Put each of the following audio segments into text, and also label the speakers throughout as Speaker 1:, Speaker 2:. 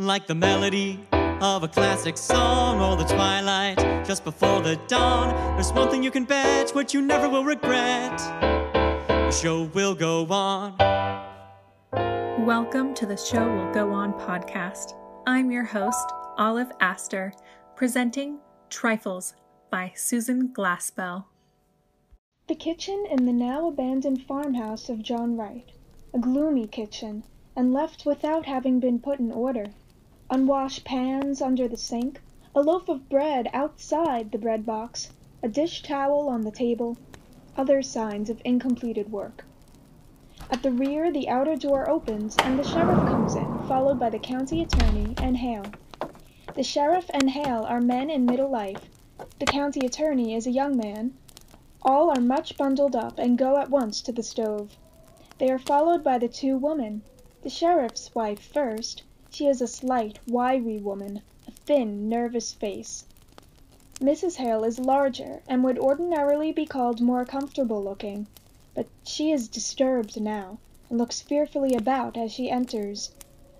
Speaker 1: Like the melody of a classic song or the twilight just before the dawn. There's one thing you can bet, what you never will regret. The show will go on.
Speaker 2: Welcome to the Show Will Go On podcast. I'm your host, Olive Aster, presenting Trifles by Susan Glaspell.
Speaker 3: The kitchen in the now abandoned farmhouse of John Wright. A gloomy kitchen, and left without having been put in order. Unwashed pans under the sink, a loaf of bread outside the bread box, a dish towel on the table, other signs of incompleted work. At the rear the outer door opens and the sheriff comes in, followed by the county attorney and Hale. The sheriff and Hale are men in middle life. The county attorney is a young man. All are much bundled up and go at once to the stove. They are followed by the two women. The sheriff's wife first. She is a slight, wiry woman, a thin, nervous face. Mrs. Hale is larger, and would ordinarily be called more comfortable looking, but she is disturbed now, and looks fearfully about as she enters.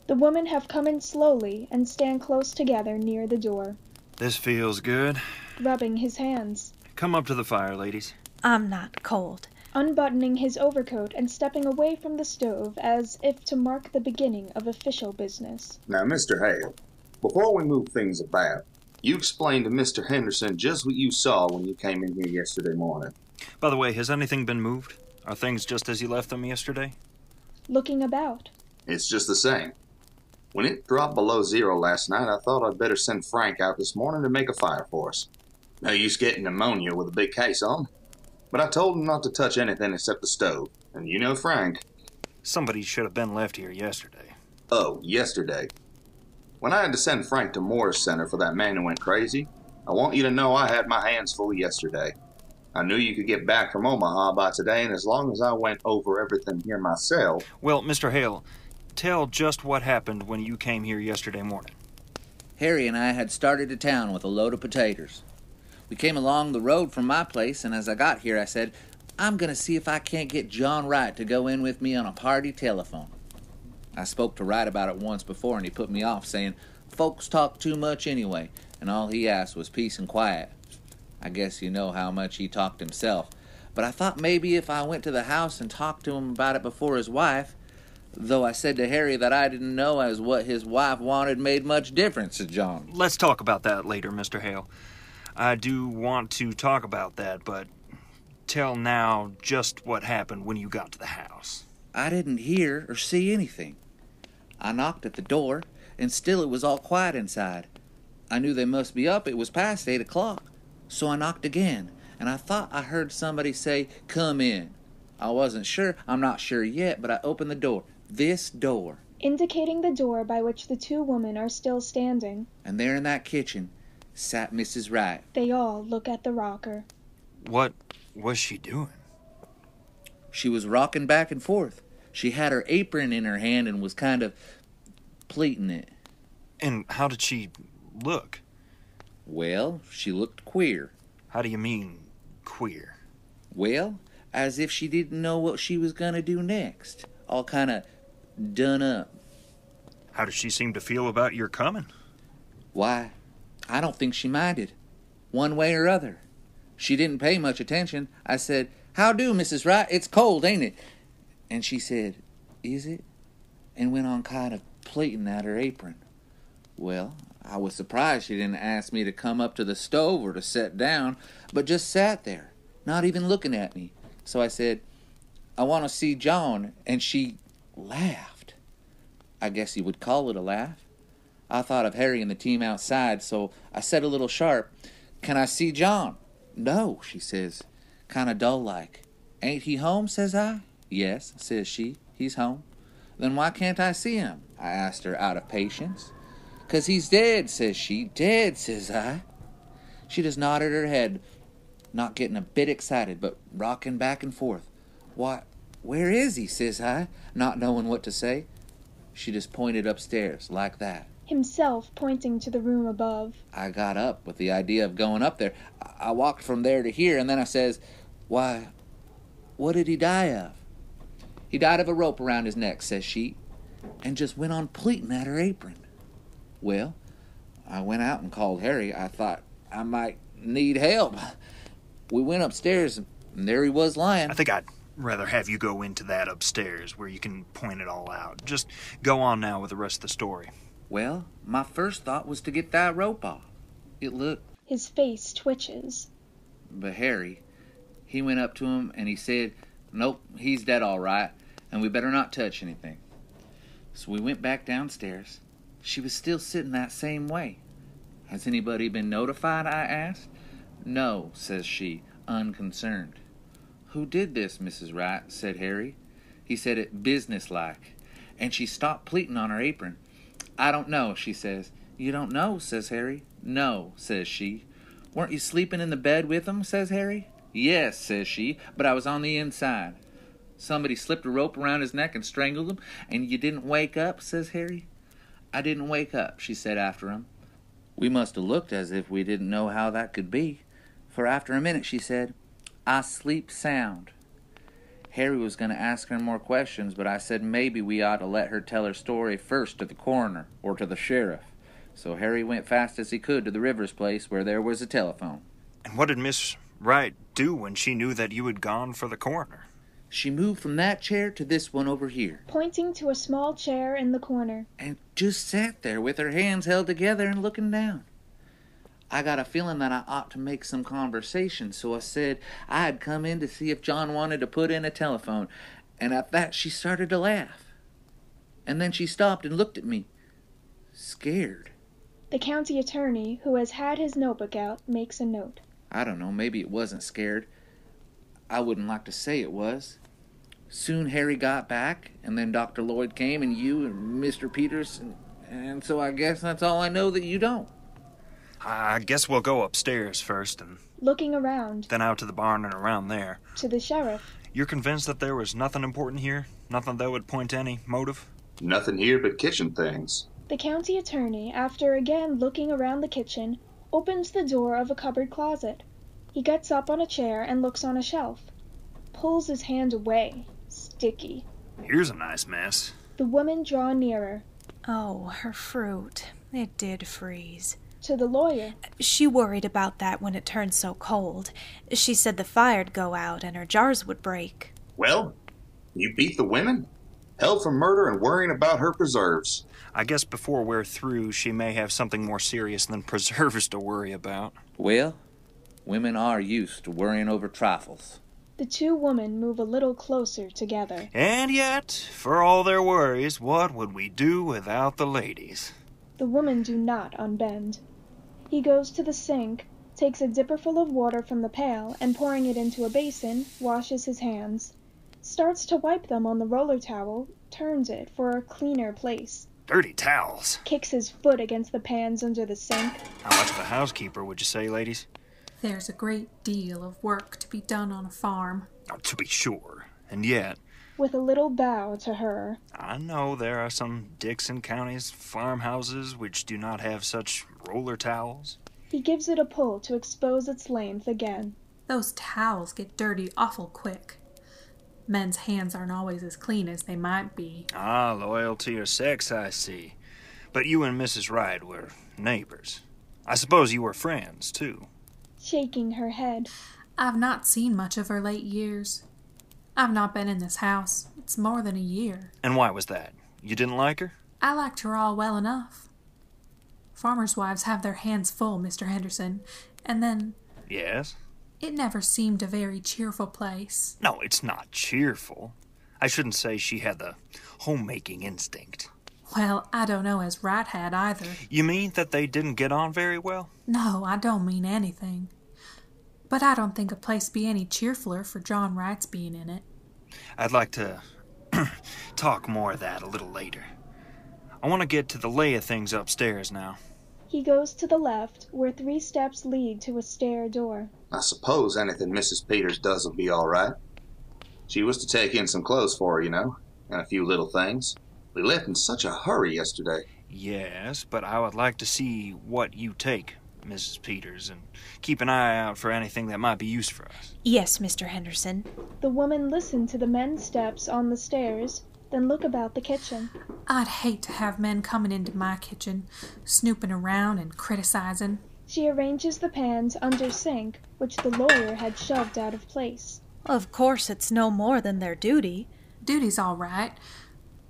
Speaker 3: The women have come in slowly and stand close together near the door,
Speaker 4: This feels good.
Speaker 3: rubbing his hands,
Speaker 4: Come up to the fire, ladies.
Speaker 2: I'm not cold.
Speaker 3: Unbuttoning his overcoat and stepping away from the stove as if to mark the beginning of official business.
Speaker 5: Now, Mr. Hale, before we move things about, you explain to Mr. Henderson just what you saw when you came in here yesterday morning.
Speaker 4: By the way, has anything been moved? Are things just as you left them yesterday?
Speaker 3: Looking about,
Speaker 5: It's just the same. When it dropped below zero last night, I thought I'd better send Frank out this morning to make a fire for us. No use getting pneumonia with a big case on. But I told him not to touch anything except the stove. And you know Frank.
Speaker 4: Somebody should have been left here yesterday.
Speaker 5: Oh, yesterday. When I had to send Frank to Morris Center for that man who went crazy, I want you to know I had my hands full yesterday. I knew you could get back from Omaha by today, and as long as I went over everything here myself,
Speaker 4: Well, Mr. Hale, tell just what happened when you came here yesterday morning.
Speaker 6: Harry and I had started to town with a load of potatoes. We came along the road from my place, and as I got here, I said, I'm going to see if I can't get John Wright to go in with me on a party telephone. I spoke to Wright about it once before, and he put me off, saying, Folks talk too much anyway, and all he asked was peace and quiet. I guess you know how much he talked himself. But I thought maybe if I went to the house and talked to him about it before his wife, though I said to Harry that I didn't know as what his wife wanted made much difference to John.
Speaker 4: Let's talk about that later, Mr. Hale. I do want to talk about that, but tell now just what happened when you got to the house.
Speaker 6: I didn't hear or see anything. I knocked at the door, and still it was all quiet inside. I knew they must be up. It was past eight o'clock. So I knocked again, and I thought I heard somebody say, Come in. I wasn't sure. I'm not sure yet, but I opened the door. This door.
Speaker 3: indicating the door by which the two women are still standing.
Speaker 6: And there in that kitchen sat Mrs. Wright.
Speaker 3: They all look at the rocker.
Speaker 4: What was she doing?
Speaker 6: She was rocking back and forth. She had her apron in her hand and was kind of pleating it.
Speaker 4: And how did she look?
Speaker 6: Well, she looked queer.
Speaker 4: How do you mean, queer?
Speaker 6: Well, as if she didn't know what she was gonna do next. All kind of done up.
Speaker 4: How does she seem to feel about your coming?
Speaker 6: Why, I don't think she minded. One way or other. She didn't pay much attention. I said, How do, Mrs. Wright? It's cold, ain't it? And she said, Is it? And went on kind of pleating at her apron. Well, I was surprised she didn't ask me to come up to the stove or to sit down, but just sat there, not even looking at me. So I said, I want to see John. And she laughed. I guess you would call it a laugh. I thought of Harry and the team outside, so I said a little sharp, Can I see John? No, she says, kind of dull like. Ain't he home? says I. Yes, says she. He's home. Then why can't I see him? I asked her out of patience. Cause he's dead, says she. Dead, says I. She just nodded her head, not getting a bit excited, but rocking back and forth. Why, where is he? says I, not knowing what to say. She just pointed upstairs, like that.
Speaker 3: Himself pointing to the room above.
Speaker 6: I got up with the idea of going up there. I- I walked from there to here, and then I says, Why, what did he die of? He died of a rope around his neck, says she, and just went on pleating at her apron. Well, I went out and called Harry. I thought I might need help. We went upstairs, and there he was lying.
Speaker 4: I think I'd rather have you go into that upstairs where you can point it all out. Just go on now with the rest of the story.
Speaker 6: Well, my first thought was to get that rope off. It looked.
Speaker 3: His face twitches.
Speaker 6: But Harry, he went up to him and he said, Nope, he's dead all right, and we better not touch anything. So we went back downstairs. She was still sitting that same way. Has anybody been notified? I asked. No, says she, unconcerned. Who did this, Mrs. Wright? said Harry. He said it businesslike. And she stopped pleating on her apron. I don't know, she says. You don't know, says Harry. No, says she. Weren't you sleeping in the bed with him? says Harry. Yes, says she, but I was on the inside. Somebody slipped a rope around his neck and strangled him, and you didn't wake up, says Harry. I didn't wake up, she said after him. We must have looked as if we didn't know how that could be, for after a minute she said, I sleep sound. Harry was going to ask her more questions, but I said maybe we ought to let her tell her story first to the coroner or to the sheriff. So Harry went fast as he could to the Rivers place where there was a telephone.
Speaker 4: And what did Miss Wright do when she knew that you had gone for the coroner?
Speaker 6: She moved from that chair to this one over here,
Speaker 3: Pointing to a small chair in the corner.
Speaker 6: and just sat there with her hands held together and looking down. I got a feeling that I ought to make some conversation, so I said I had come in to see if John wanted to put in a telephone, and at that she started to laugh. And then she stopped and looked at me, scared.
Speaker 3: The county attorney, who has had his notebook out, makes a note.
Speaker 6: I don't know, maybe it wasn't scared. I wouldn't like to say it was. Soon Harry got back, and then Dr. Lloyd came, and you and Mr. Peters, and, and so I guess that's all I know that you don't.
Speaker 4: I guess we'll go upstairs first and
Speaker 3: Looking around
Speaker 4: then out to the barn and around there.
Speaker 3: to the sheriff.
Speaker 4: You're convinced that there was nothing important here? Nothing that would point to any motive?
Speaker 5: Nothing here but kitchen things.
Speaker 3: The county attorney, after again looking around the kitchen, opens the door of a cupboard closet. He gets up on a chair and looks on a shelf. Pulls his hand away. Sticky.
Speaker 4: Here's a nice mess.
Speaker 3: The women draw nearer.
Speaker 7: Oh, her fruit. It did freeze.
Speaker 3: To the lawyer.
Speaker 7: She worried about that when it turned so cold. She said the fire'd go out and her jars would break.
Speaker 5: Well, you beat the women? Held for murder and worrying about her preserves.
Speaker 4: I guess before we're through, she may have something more serious than preserves to worry about.
Speaker 6: Well, women are used to worrying over trifles.
Speaker 3: The two women move a little closer together.
Speaker 4: And yet, for all their worries, what would we do without the ladies?
Speaker 3: The women do not unbend. He goes to the sink, takes a dipperful of water from the pail, and pouring it into a basin, washes his hands. Starts to wipe them on the roller towel, turns it for a cleaner place.
Speaker 4: Dirty towels.
Speaker 3: Kicks his foot against the pans under the sink.
Speaker 4: How much of a housekeeper would you say, ladies?
Speaker 2: There's a great deal of work to be done on a farm.
Speaker 4: Oh, to be sure. And yet,
Speaker 3: With a little bow to her.
Speaker 4: I know there are some Dickson County's farmhouses which do not have such roller towels.
Speaker 3: He gives it a pull to expose its length again.
Speaker 2: Those towels get dirty awful quick. Men's hands aren't always as clean as they might be.
Speaker 4: Ah, loyal to your sex, I see. But you and Mrs. Wright were neighbors. I suppose you were friends, too.
Speaker 3: Shaking her head.
Speaker 2: I've not seen much of her late years. I've not been in this house. It's more than a year.
Speaker 4: And why was that? You didn't like her?
Speaker 2: I liked her all well enough. Farmers' wives have their hands full, Mr. Henderson, and then
Speaker 4: Yes.
Speaker 2: it never seemed a very cheerful place.
Speaker 4: No, it's not cheerful. I shouldn't say she had the homemaking instinct.
Speaker 2: Well, I don't know as Wright had either.
Speaker 4: You mean that they didn't get on very well?
Speaker 2: No, I don't mean anything. But I don't think a place be any cheerfuler for John Wright's being in it.
Speaker 4: I'd like to talk more of that a little later. I want to get to the lay of things upstairs now.
Speaker 3: He goes to the left, where three steps lead to a stair door.
Speaker 5: I suppose anything Mrs. Peters does will be all right. She was to take in some clothes for her, you know, and a few little things. We left in such a hurry yesterday.
Speaker 4: Yes, but I would like to see what you take, Mrs. Peters, and keep an eye out for anything that might be used for us.
Speaker 7: Yes, Mr. Henderson.
Speaker 3: The woman listened to the men's steps on the stairs, then look about the kitchen.
Speaker 2: I'd hate to have men coming into my kitchen, snooping around and criticizing.
Speaker 3: She arranges the pans under sink, which the lawyer had shoved out of place.
Speaker 7: Of course, it's no more than their duty.
Speaker 2: Duty's all right,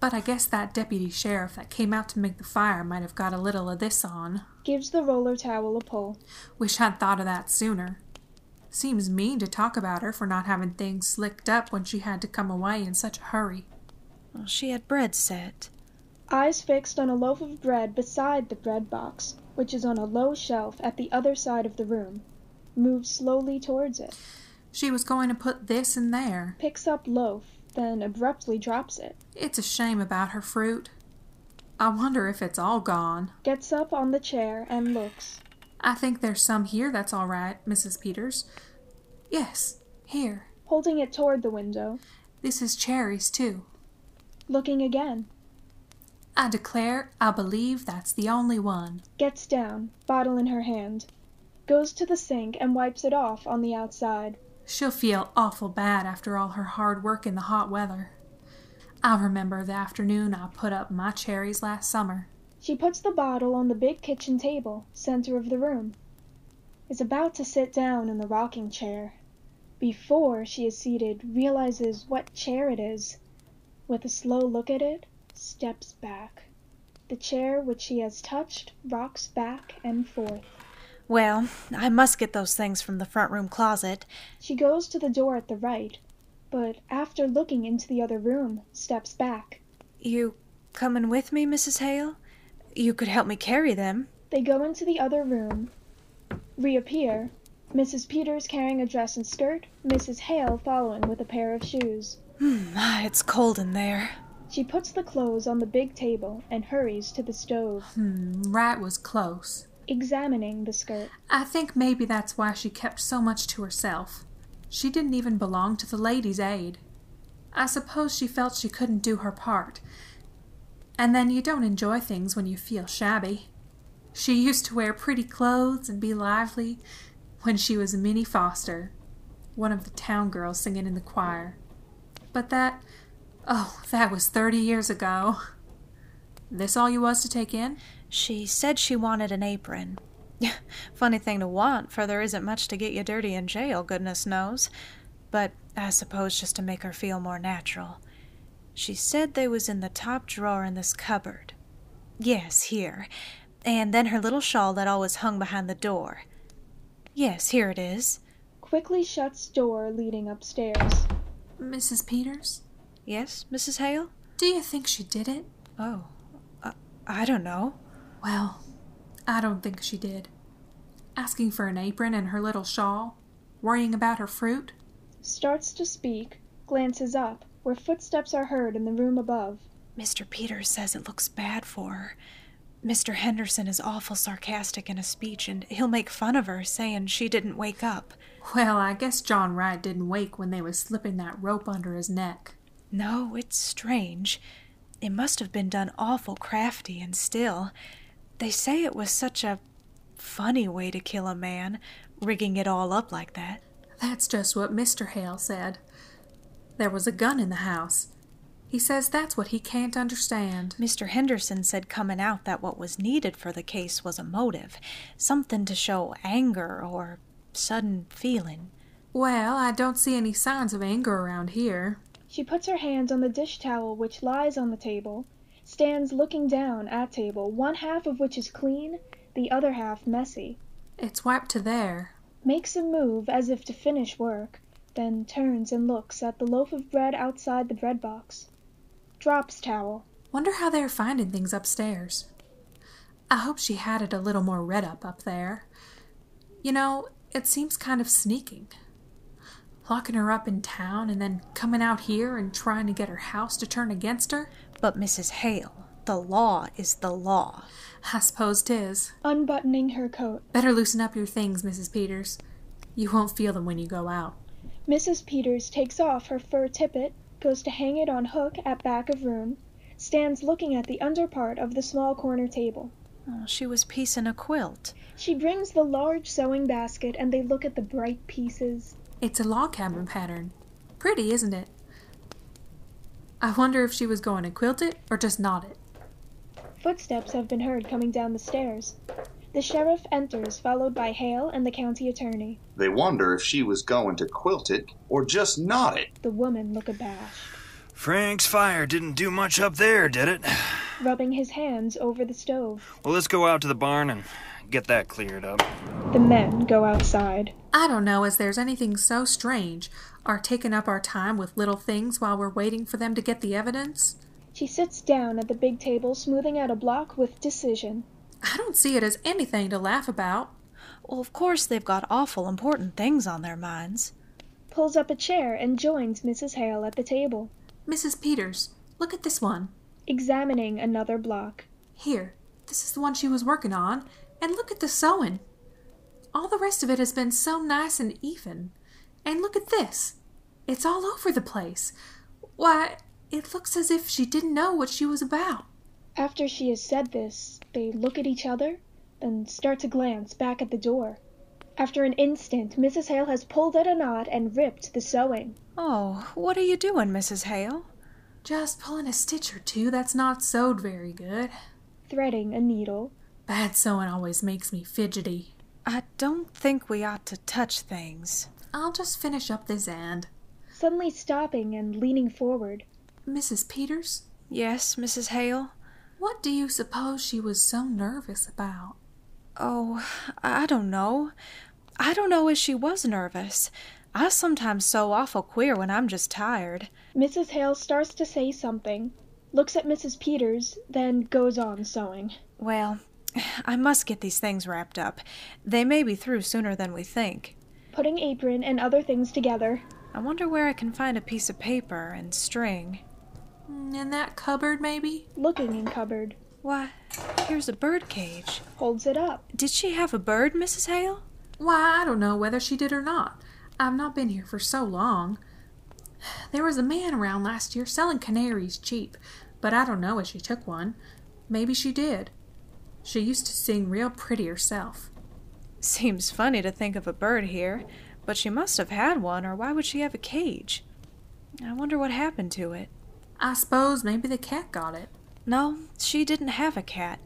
Speaker 2: but I guess that deputy sheriff that came out to make the fire might have got a little of this on.
Speaker 3: Gives the roller towel a pull.
Speaker 2: Wish I'd thought of that sooner. Seems mean to talk about her for not having things slicked up when she had to come away in such a hurry.
Speaker 7: Well, she had bread set.
Speaker 3: Eyes fixed on a loaf of bread beside the bread box, which is on a low shelf at the other side of the room. Moves slowly towards it.
Speaker 2: She was going to put this in there.
Speaker 3: Picks up loaf, then abruptly drops it.
Speaker 2: It's a shame about her fruit. I wonder if it's all gone.
Speaker 3: Gets up on the chair and looks.
Speaker 2: I think there's some here that's all right, Mrs. Peters. Yes, here.
Speaker 3: Holding it toward the window.
Speaker 2: This is cherries, too.
Speaker 3: Looking again.
Speaker 2: I declare I believe that's the only one.
Speaker 3: Gets down, bottle in her hand. Goes to the sink and wipes it off on the outside.
Speaker 2: She'll feel awful bad after all her hard work in the hot weather. I remember the afternoon I put up my cherries last summer.
Speaker 3: She puts the bottle on the big kitchen table, center of the room. Is about to sit down in the rocking chair. Before she is seated, realizes what chair it is. With a slow look at it, steps back. The chair which she has touched rocks back and forth.
Speaker 7: Well, I must get those things from the front room closet.
Speaker 3: She goes to the door at the Wright, but after looking into the other room, steps back.
Speaker 7: You coming with me, Mrs. Hale? You could help me carry them.
Speaker 3: They go into the other room, reappear, Mrs. Peters carrying a dress and skirt, Mrs. Hale following with a pair of shoes.
Speaker 7: Hmm, ah, it's cold in there.
Speaker 3: She puts the clothes on the big table and hurries to the stove,
Speaker 2: Hmm, right was close.
Speaker 3: Examining the skirt.
Speaker 2: I think maybe that's why she kept so much to herself. She didn't even belong to the Ladies' Aid. I suppose she felt she couldn't do her part. And then you don't enjoy things when you feel shabby. She used to wear pretty clothes and be lively when she was Minnie Foster, one of the town girls singing in the choir. But that, oh, that was thirty years ago. This all you was to take in?
Speaker 7: She said she wanted an apron. Funny thing to want, for there isn't much to get you dirty in jail, goodness knows. But I suppose just to make her feel more natural. She said they was in the top drawer in this cupboard. Yes, here. And then her little shawl that always hung behind the door. Yes, here it is.
Speaker 3: Quickly shuts door leading upstairs.
Speaker 2: Mrs. Peters,
Speaker 7: Yes, Mrs. Hale?
Speaker 2: do you think she did it?
Speaker 7: Oh, I, I don't know.
Speaker 2: Well, I don't think she did. Asking for an apron and her little shawl, worrying about her fruit.
Speaker 3: Starts to speak, glances up, where footsteps are heard in the room above.
Speaker 7: Mr. Peters says it looks bad for her. Mr. Henderson is awful sarcastic in a speech, and he'll make fun of her, saying she didn't wake up.
Speaker 2: Well, I guess John Wright didn't wake when they was slipping that rope under his neck.
Speaker 7: No, it's strange. It must have been done awful crafty and still. They say it was such a funny way to kill a man, rigging it all up like that.
Speaker 2: That's just what Mr. Hale said. There was a gun in the house. He says that's what he can't understand.
Speaker 7: Mr. Henderson said coming out that what was needed for the case was a motive, something to show anger or sudden feeling.
Speaker 2: Well, I don't see any signs of anger around here.
Speaker 3: She puts her hands on the dish towel which lies on the table, stands looking down at table, one half of which is clean, the other half messy.
Speaker 2: It's wiped to there.
Speaker 3: Makes a move as if to finish work, then turns and looks at the loaf of bread outside the bread box. Drops towel.
Speaker 2: Wonder how they're finding things upstairs. I hope she had it a little more red up up there. You know, it seems kind of sneaking. Locking her up in town and then coming out here and trying to get her house to turn against her?
Speaker 7: But Mrs. Hale, the law is the law.
Speaker 2: I suppose 'tis.
Speaker 3: Unbuttoning her coat.
Speaker 2: Better loosen up your things, Mrs. Peters. You won't feel them when you go out.
Speaker 3: Mrs. Peters takes off her fur tippet, goes to hang it on hook at back of room, stands looking at the under part of the small corner table.
Speaker 7: Oh, she was piecing a quilt.
Speaker 3: She brings the large sewing basket and they look at the bright pieces.
Speaker 2: It's a log cabin pattern. Pretty, isn't it? I wonder if she was going to quilt it or just knot it.
Speaker 3: Footsteps have been heard coming down the stairs. The sheriff enters, followed by Hale and the county attorney.
Speaker 5: They wonder if she was going to quilt it or just knot it.
Speaker 3: The women look abashed,
Speaker 4: Frank's fire didn't do much up there, did it?
Speaker 3: rubbing his hands over the stove.
Speaker 4: Well, let's go out to the barn and get that cleared up.
Speaker 3: The men go outside.
Speaker 2: I don't know as there's anything so strange, our taking up our time with little things while we're waiting for them to get the evidence.
Speaker 3: She sits down at the big table, smoothing out a block with decision.
Speaker 2: I don't see it as anything to laugh about.
Speaker 7: Well, of course they've got awful important things on their minds.
Speaker 3: Pulls up a chair and joins Mrs. Hale at the table,
Speaker 2: Mrs. Peters, look at this one.
Speaker 3: examining another block.
Speaker 2: Here, this is the one she was working on, and look at the sewing. All the rest of it has been so nice and even. And look at this. It's all over the place. Why, it looks as if she didn't know what she was about.
Speaker 3: After she has said this, they look at each other, then start to glance back at the door. After an instant, Mrs. Hale has pulled at a knot and ripped the sewing.
Speaker 7: Oh, what are you doing, Mrs. Hale?
Speaker 2: Just pulling a stitch or two that's not sewed very good.
Speaker 3: threading a needle.
Speaker 2: Bad sewing always makes me fidgety.
Speaker 7: I don't think we ought to touch things.
Speaker 2: I'll just finish up this end.
Speaker 3: Suddenly stopping and leaning forward.
Speaker 2: Mrs. Peters,
Speaker 7: Yes, Mrs. Hale?
Speaker 2: what do you suppose she was so nervous about?
Speaker 7: Oh, I don't know. I don't know as she was nervous. I sometimes sew awful queer when I'm just tired.
Speaker 3: Mrs. Hale starts to say something, looks at Mrs. Peters, then goes on sewing.
Speaker 7: Well, I must get these things wrapped up. They may be through sooner than we think.
Speaker 3: Putting apron and other things together.
Speaker 7: I wonder where I can find a piece of paper and string.
Speaker 2: Mm, In that cupboard, maybe?
Speaker 3: Looking in cupboard.
Speaker 7: Why, here's a bird cage.
Speaker 3: Holds it up.
Speaker 7: Did she have a bird, Mrs. Hale?
Speaker 2: Why, I don't know whether she did or not. I've not been here for so long. There was a man around last year selling canaries cheap, but I don't know if she took one. Maybe she did. She used to sing real pretty herself.
Speaker 7: Seems funny to think of a bird here, but she must have had one, or why would she have a cage? I wonder what happened to it.
Speaker 2: I suppose maybe the cat got it.
Speaker 7: No, she didn't have a cat.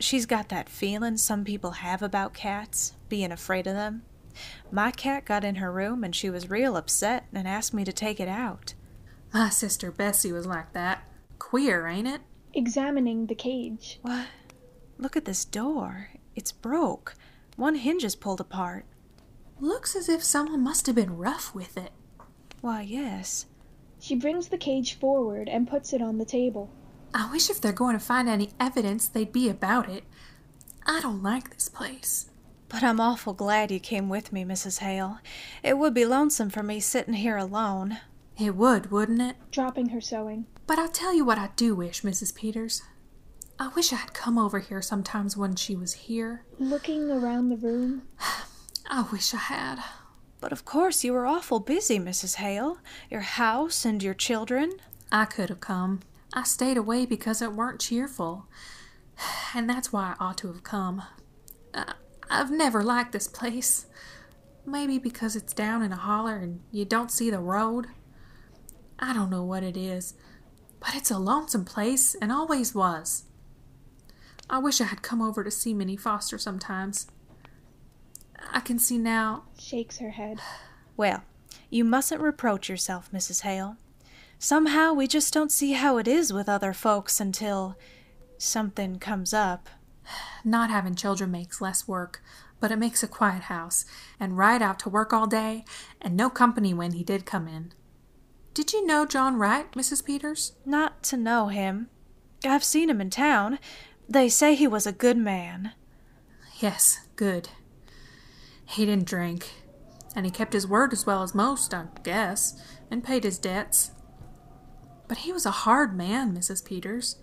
Speaker 7: She's got that feeling some people have about cats, being afraid of them. My cat got in her room and she was real upset and asked me to take it out.
Speaker 2: My sister Bessie was like that. Queer, ain't it?
Speaker 3: Examining the cage.
Speaker 7: What? Look at this door. It's broke. One hinge is pulled apart.
Speaker 2: Looks as if someone must have been rough with it.
Speaker 7: Why, yes.
Speaker 3: She brings the cage forward and puts it on the table.
Speaker 2: I wish if they're going to find any evidence they'd be about it. I don't like this place.
Speaker 7: But I'm awful glad you came with me, Mrs. Hale. It would be lonesome for me sitting here alone.
Speaker 2: It would, wouldn't it?
Speaker 3: Dropping her sewing.
Speaker 2: But I'll tell you what I do wish, Mrs. Peters. I wish I had come over here sometimes when she was here.
Speaker 3: Looking around the room.
Speaker 2: I wish I had.
Speaker 7: But of course you were awful busy, Mrs. Hale. Your house and your children.
Speaker 2: I could have come. I stayed away because it weren't cheerful. And that's why I ought to have come. I, I've never liked this place. Maybe because it's down in a holler and you don't see the road. I don't know what it is, but it's a lonesome place and always was. I wish I had come over to see Minnie Foster sometimes. I can see now
Speaker 3: Shakes her head.
Speaker 7: Well, you mustn't reproach yourself, Mrs. Hale. Somehow we just don't see how it is with other folks until something comes up.
Speaker 2: Not having children makes less work, but it makes a quiet house, and Wright out to work all day, and no company when he did come in. Did you know John Wright, Mrs. Peters?
Speaker 7: Not to know him. I've seen him in town. They say he was a good man.
Speaker 2: Yes, good. He didn't drink, and he kept his word as well as most, I guess, and paid his debts. But he was a hard man, Mrs. Peters.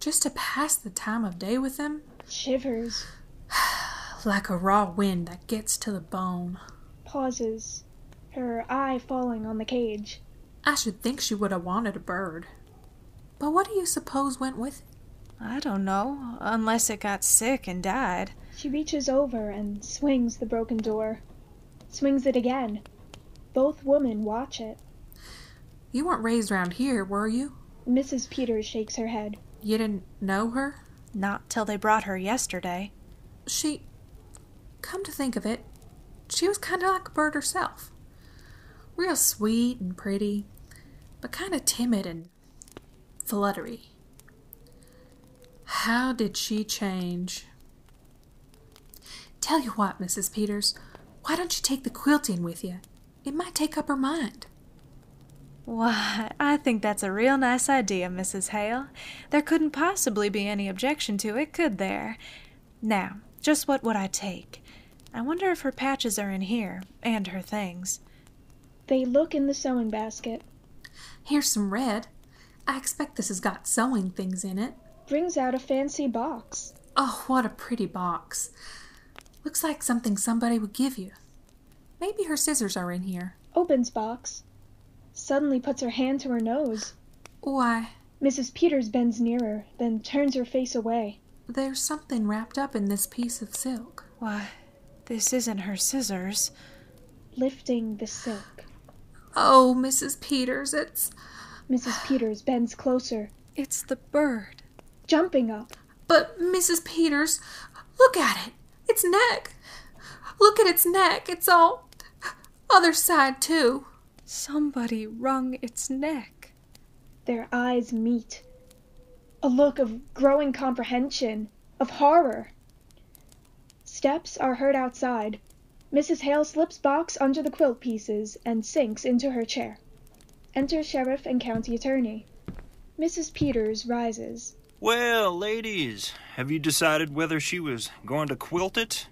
Speaker 2: Just to pass the time of day with him,
Speaker 3: Shivers.
Speaker 2: like a raw wind that gets to the bone.
Speaker 3: Pauses. Her eye falling on the cage.
Speaker 2: I should think she would have wanted a bird. But what do you suppose went with it?
Speaker 7: I don't know, unless it got sick and died.
Speaker 3: She reaches over and swings the broken door. Swings it again. Both women watch it.
Speaker 2: You weren't raised round here, were you?
Speaker 3: Mrs. Peters shakes her head.
Speaker 2: You didn't know her?
Speaker 7: Not till they brought her yesterday.
Speaker 2: She. Come to think of it, she was kind of like a bird herself. Real sweet and pretty, but kind of timid and fluttery. How did she change? Tell you what, Mrs. Peters, why don't you take the quilting with you? It might take up her mind.
Speaker 7: Why, I think that's a real nice idea, Mrs. Hale. There couldn't possibly be any objection to it, could there? Now, just what would I take? I wonder if her patches are in here, and her things.
Speaker 3: They look in the sewing basket.
Speaker 2: Here's some red. I expect this has got sewing things in it.
Speaker 3: Brings out a fancy box.
Speaker 2: Oh, what a pretty box. Looks like something somebody would give you. Maybe her scissors are in here.
Speaker 3: Opens box. Suddenly puts her hand to her nose.
Speaker 2: Why,
Speaker 3: Mrs. Peters bends nearer, then turns her face away.
Speaker 2: there's something wrapped up in this piece of silk.
Speaker 7: Why, this isn't her scissors.
Speaker 3: Lifting the silk.
Speaker 2: Oh, Mrs. Peters, it's.
Speaker 3: Mrs. Peters bends closer.
Speaker 7: It's the bird.
Speaker 3: Jumping up.
Speaker 2: But, Mrs. Peters, look at it. Its neck. Look at its neck. It's all. Other side, too.
Speaker 7: Somebody wrung its neck.
Speaker 3: Their eyes meet. A look of growing comprehension, of horror. Steps are heard outside. Mrs. Hale slips box under the quilt pieces and sinks into her chair. Enter sheriff and county attorney. Mrs. Peters rises.
Speaker 4: Well, ladies, have you decided whether she was going to quilt it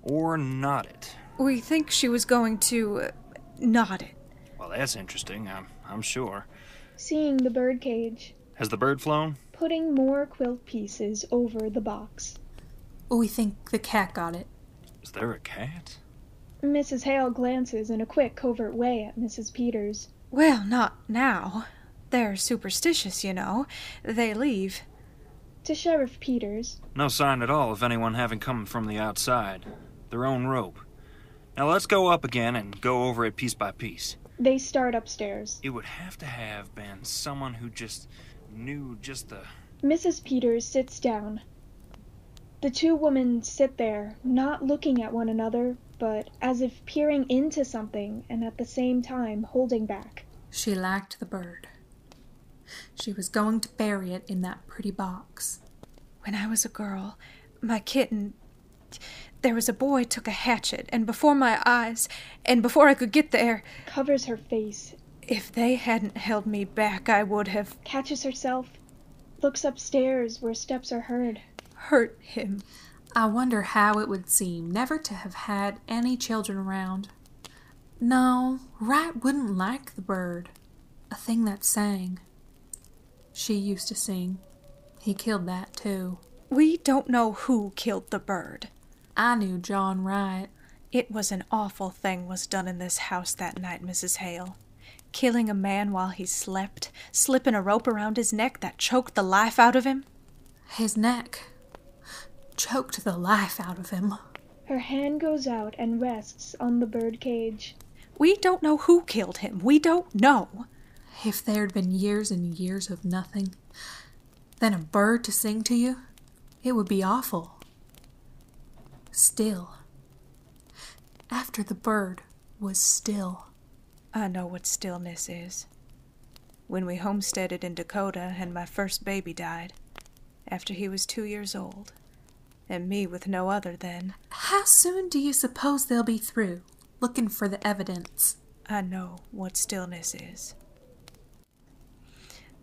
Speaker 4: or not it?
Speaker 7: We think she was going to uh, knot it.
Speaker 4: Well, that's interesting, I'm, I'm sure.
Speaker 3: Seeing the birdcage.
Speaker 4: Has the bird flown?
Speaker 3: Putting more quilt pieces over the box.
Speaker 2: We think the cat got it.
Speaker 4: Is there a cat?
Speaker 3: Mrs. Hale glances in a quick, covert way at Mrs. Peters.
Speaker 7: Well, not now. They're superstitious, you know. They leave.
Speaker 3: To Sheriff Peters.
Speaker 4: No sign at all of anyone having come from the outside. Their own rope. Now let's go up again and go over it piece by piece.
Speaker 3: They start upstairs.
Speaker 4: It would have to have been someone who just knew just the.
Speaker 3: Mrs. Peters sits down. The two women sit there, not looking at one another, but as if peering into something and at the same time holding back.
Speaker 2: She lacked the bird. She was going to bury it in that pretty box.
Speaker 7: When I was a girl, my kitten. There was a boy took a hatchet, and before my eyes, and before I could get there,
Speaker 3: Covers her face,
Speaker 7: if they hadn't held me back, I would have
Speaker 3: catches herself, looks upstairs where steps are heard.
Speaker 7: hurt him.
Speaker 2: I wonder how it would seem never to have had any children around. No, Wright wouldn't like the bird, a thing that sang. She used to sing. He killed that too.
Speaker 7: We don't know who killed the bird.
Speaker 2: I knew John Wright.
Speaker 7: It was an awful thing was done in this house that night, Mrs. Hale. Killing a man while he slept, slipping a rope around his neck that choked the life out of him.
Speaker 2: His neck choked the life out of him.
Speaker 3: Her hand goes out and rests on the bird cage.
Speaker 7: We don't know who killed him. We don't know.
Speaker 2: If there'd been years and years of nothing, then a bird to sing to you, it would be awful. Still. After the bird was still.
Speaker 7: I know what stillness is. When we homesteaded in Dakota and my first baby died, after he was two years old, and me with no other then,
Speaker 2: How soon do you suppose they'll be through, looking for the evidence?
Speaker 7: I know what stillness is.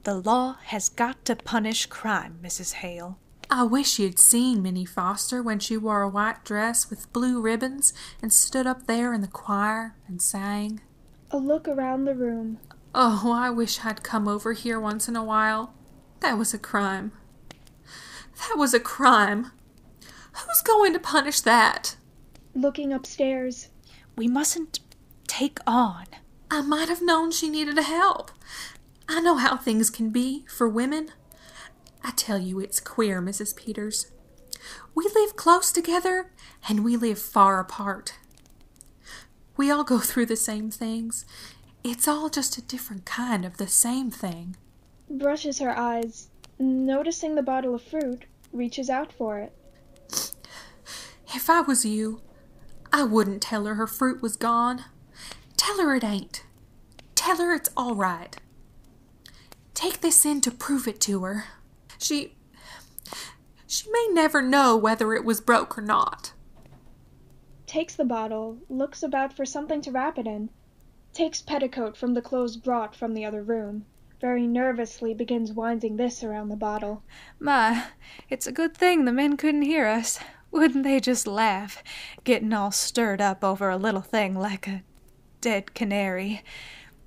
Speaker 7: The law has got to punish crime, Mrs. Hale.
Speaker 2: I wish you'd seen Minnie Foster when she wore a white dress with blue ribbons and stood up there in the choir and sang.
Speaker 3: A look around the room.
Speaker 2: Oh, I wish I'd come over here once in a while. That was a crime. That was a crime. Who's going to punish that?
Speaker 3: Looking upstairs.
Speaker 7: We mustn't take on.
Speaker 2: I might have known she needed help. I know how things can be for women. I tell you, it's queer, Mrs. Peters. We live close together and we live far apart. We all go through the same things. It's all just a different kind of the same thing.
Speaker 3: brushes her eyes, noticing the bottle of fruit, reaches out for it.
Speaker 2: If I was you, I wouldn't tell her her fruit was gone. Tell her it ain't. Tell her it's all right. Take this in to prove it to her. She. She may never know whether it was broke or not.
Speaker 3: Takes the bottle, looks about for something to wrap it in, takes petticoat from the clothes brought from the other room, very nervously begins winding this around the bottle.
Speaker 7: My, it's a good thing the men couldn't hear us. Wouldn't they just laugh, getting all stirred up over a little thing like a dead canary?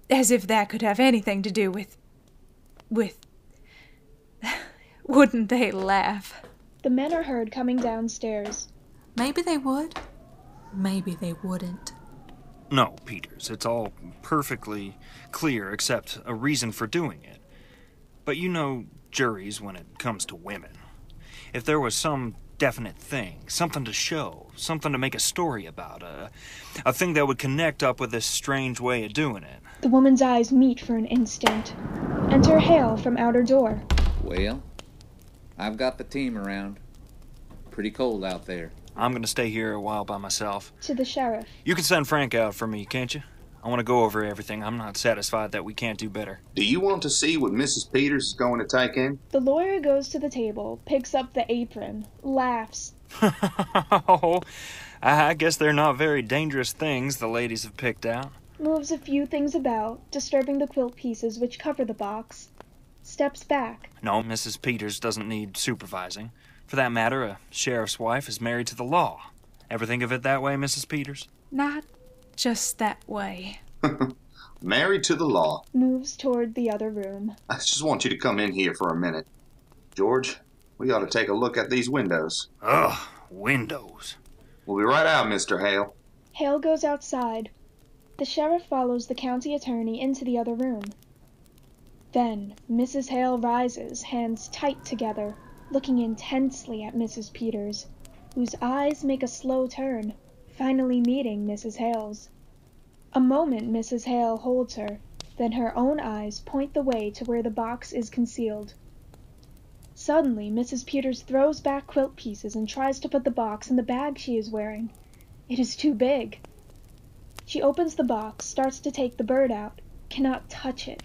Speaker 7: As if that could have anything to do with. With. Wouldn't they laugh?
Speaker 3: The men are heard coming downstairs.
Speaker 2: Maybe they would. Maybe they wouldn't.
Speaker 4: No, Peters, it's all perfectly clear except a reason for doing it. But you know juries when it comes to women. If there was some definite thing, something to show, something to make a story about, a, a thing that would connect up with this strange way of doing it.
Speaker 3: The woman's eyes meet for an instant. Enter Hale from outer door.
Speaker 6: Well, I've got the team around. Pretty cold out there.
Speaker 4: I'm gonna stay here a while by myself.
Speaker 3: To the sheriff.
Speaker 4: You can send Frank out for me, can't you? I want to go over everything. I'm not satisfied that we can't do better.
Speaker 5: Do you want to see what Mrs. Peters is going to take in?
Speaker 3: The lawyer goes to the table, picks up the apron, laughs.
Speaker 4: oh, I guess they're not very dangerous things the ladies have picked out.
Speaker 3: Moves a few things about, disturbing the quilt pieces which cover the box. Steps back.
Speaker 4: No, Mrs. Peters doesn't need supervising. For that matter, a sheriff's wife is married to the law. Ever think of it that way, Mrs. Peters?
Speaker 7: Not just that way.
Speaker 5: Married to the law.
Speaker 3: Moves toward the other room.
Speaker 5: I just want you to come in here for a minute. George, we ought to take a look at these windows.
Speaker 4: Ugh, windows.
Speaker 5: We'll be right out, Mr. Hale.
Speaker 3: Hale goes outside. The sheriff follows the county attorney into the other room. Then Mrs. Hale rises, hands tight together, looking intensely at Mrs. Peters, whose eyes make a slow turn, finally meeting Mrs. Hale's. A moment Mrs. Hale holds her, then her own eyes point the way to where the box is concealed. Suddenly Mrs. Peters throws back quilt pieces and tries to put the box in the bag she is wearing. It is too big. She opens the box, starts to take the bird out, cannot touch it,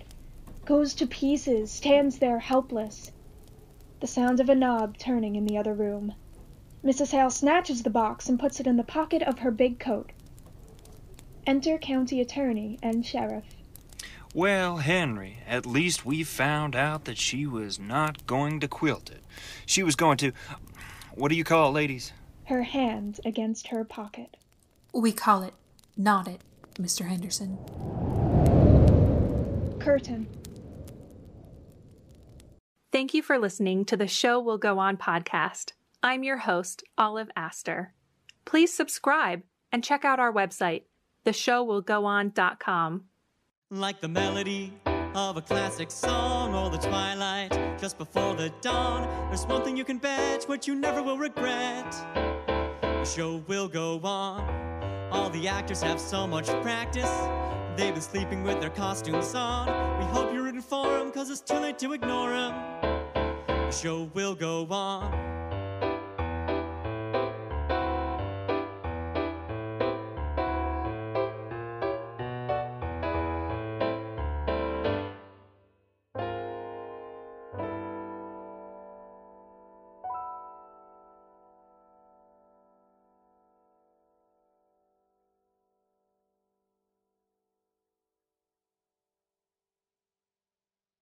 Speaker 3: goes to pieces, stands there helpless. The sound of a knob turning in the other room. Mrs. Hale snatches the box and puts it in the pocket of her big coat. Enter county attorney and sheriff.
Speaker 4: Well, Henry, at least we found out that she was not going to quilt it. She was going to. What do you call it, ladies?
Speaker 3: Her hand against her pocket.
Speaker 2: We call it not it, Mr. Henderson.
Speaker 3: Curtain.
Speaker 8: Thank you for listening to the Show Will Go On podcast. I'm your host, Olive Aster. Please subscribe and check out our website, theshowwillgoon.com.
Speaker 1: Like the melody of a classic song or the twilight just before the dawn. There's one thing you can bet, what you never will regret. The show will go on. All the actors have so much practice. They've been sleeping with their costumes on. We hope you're rooting for them, cause it's too late to ignore them. The show will go on.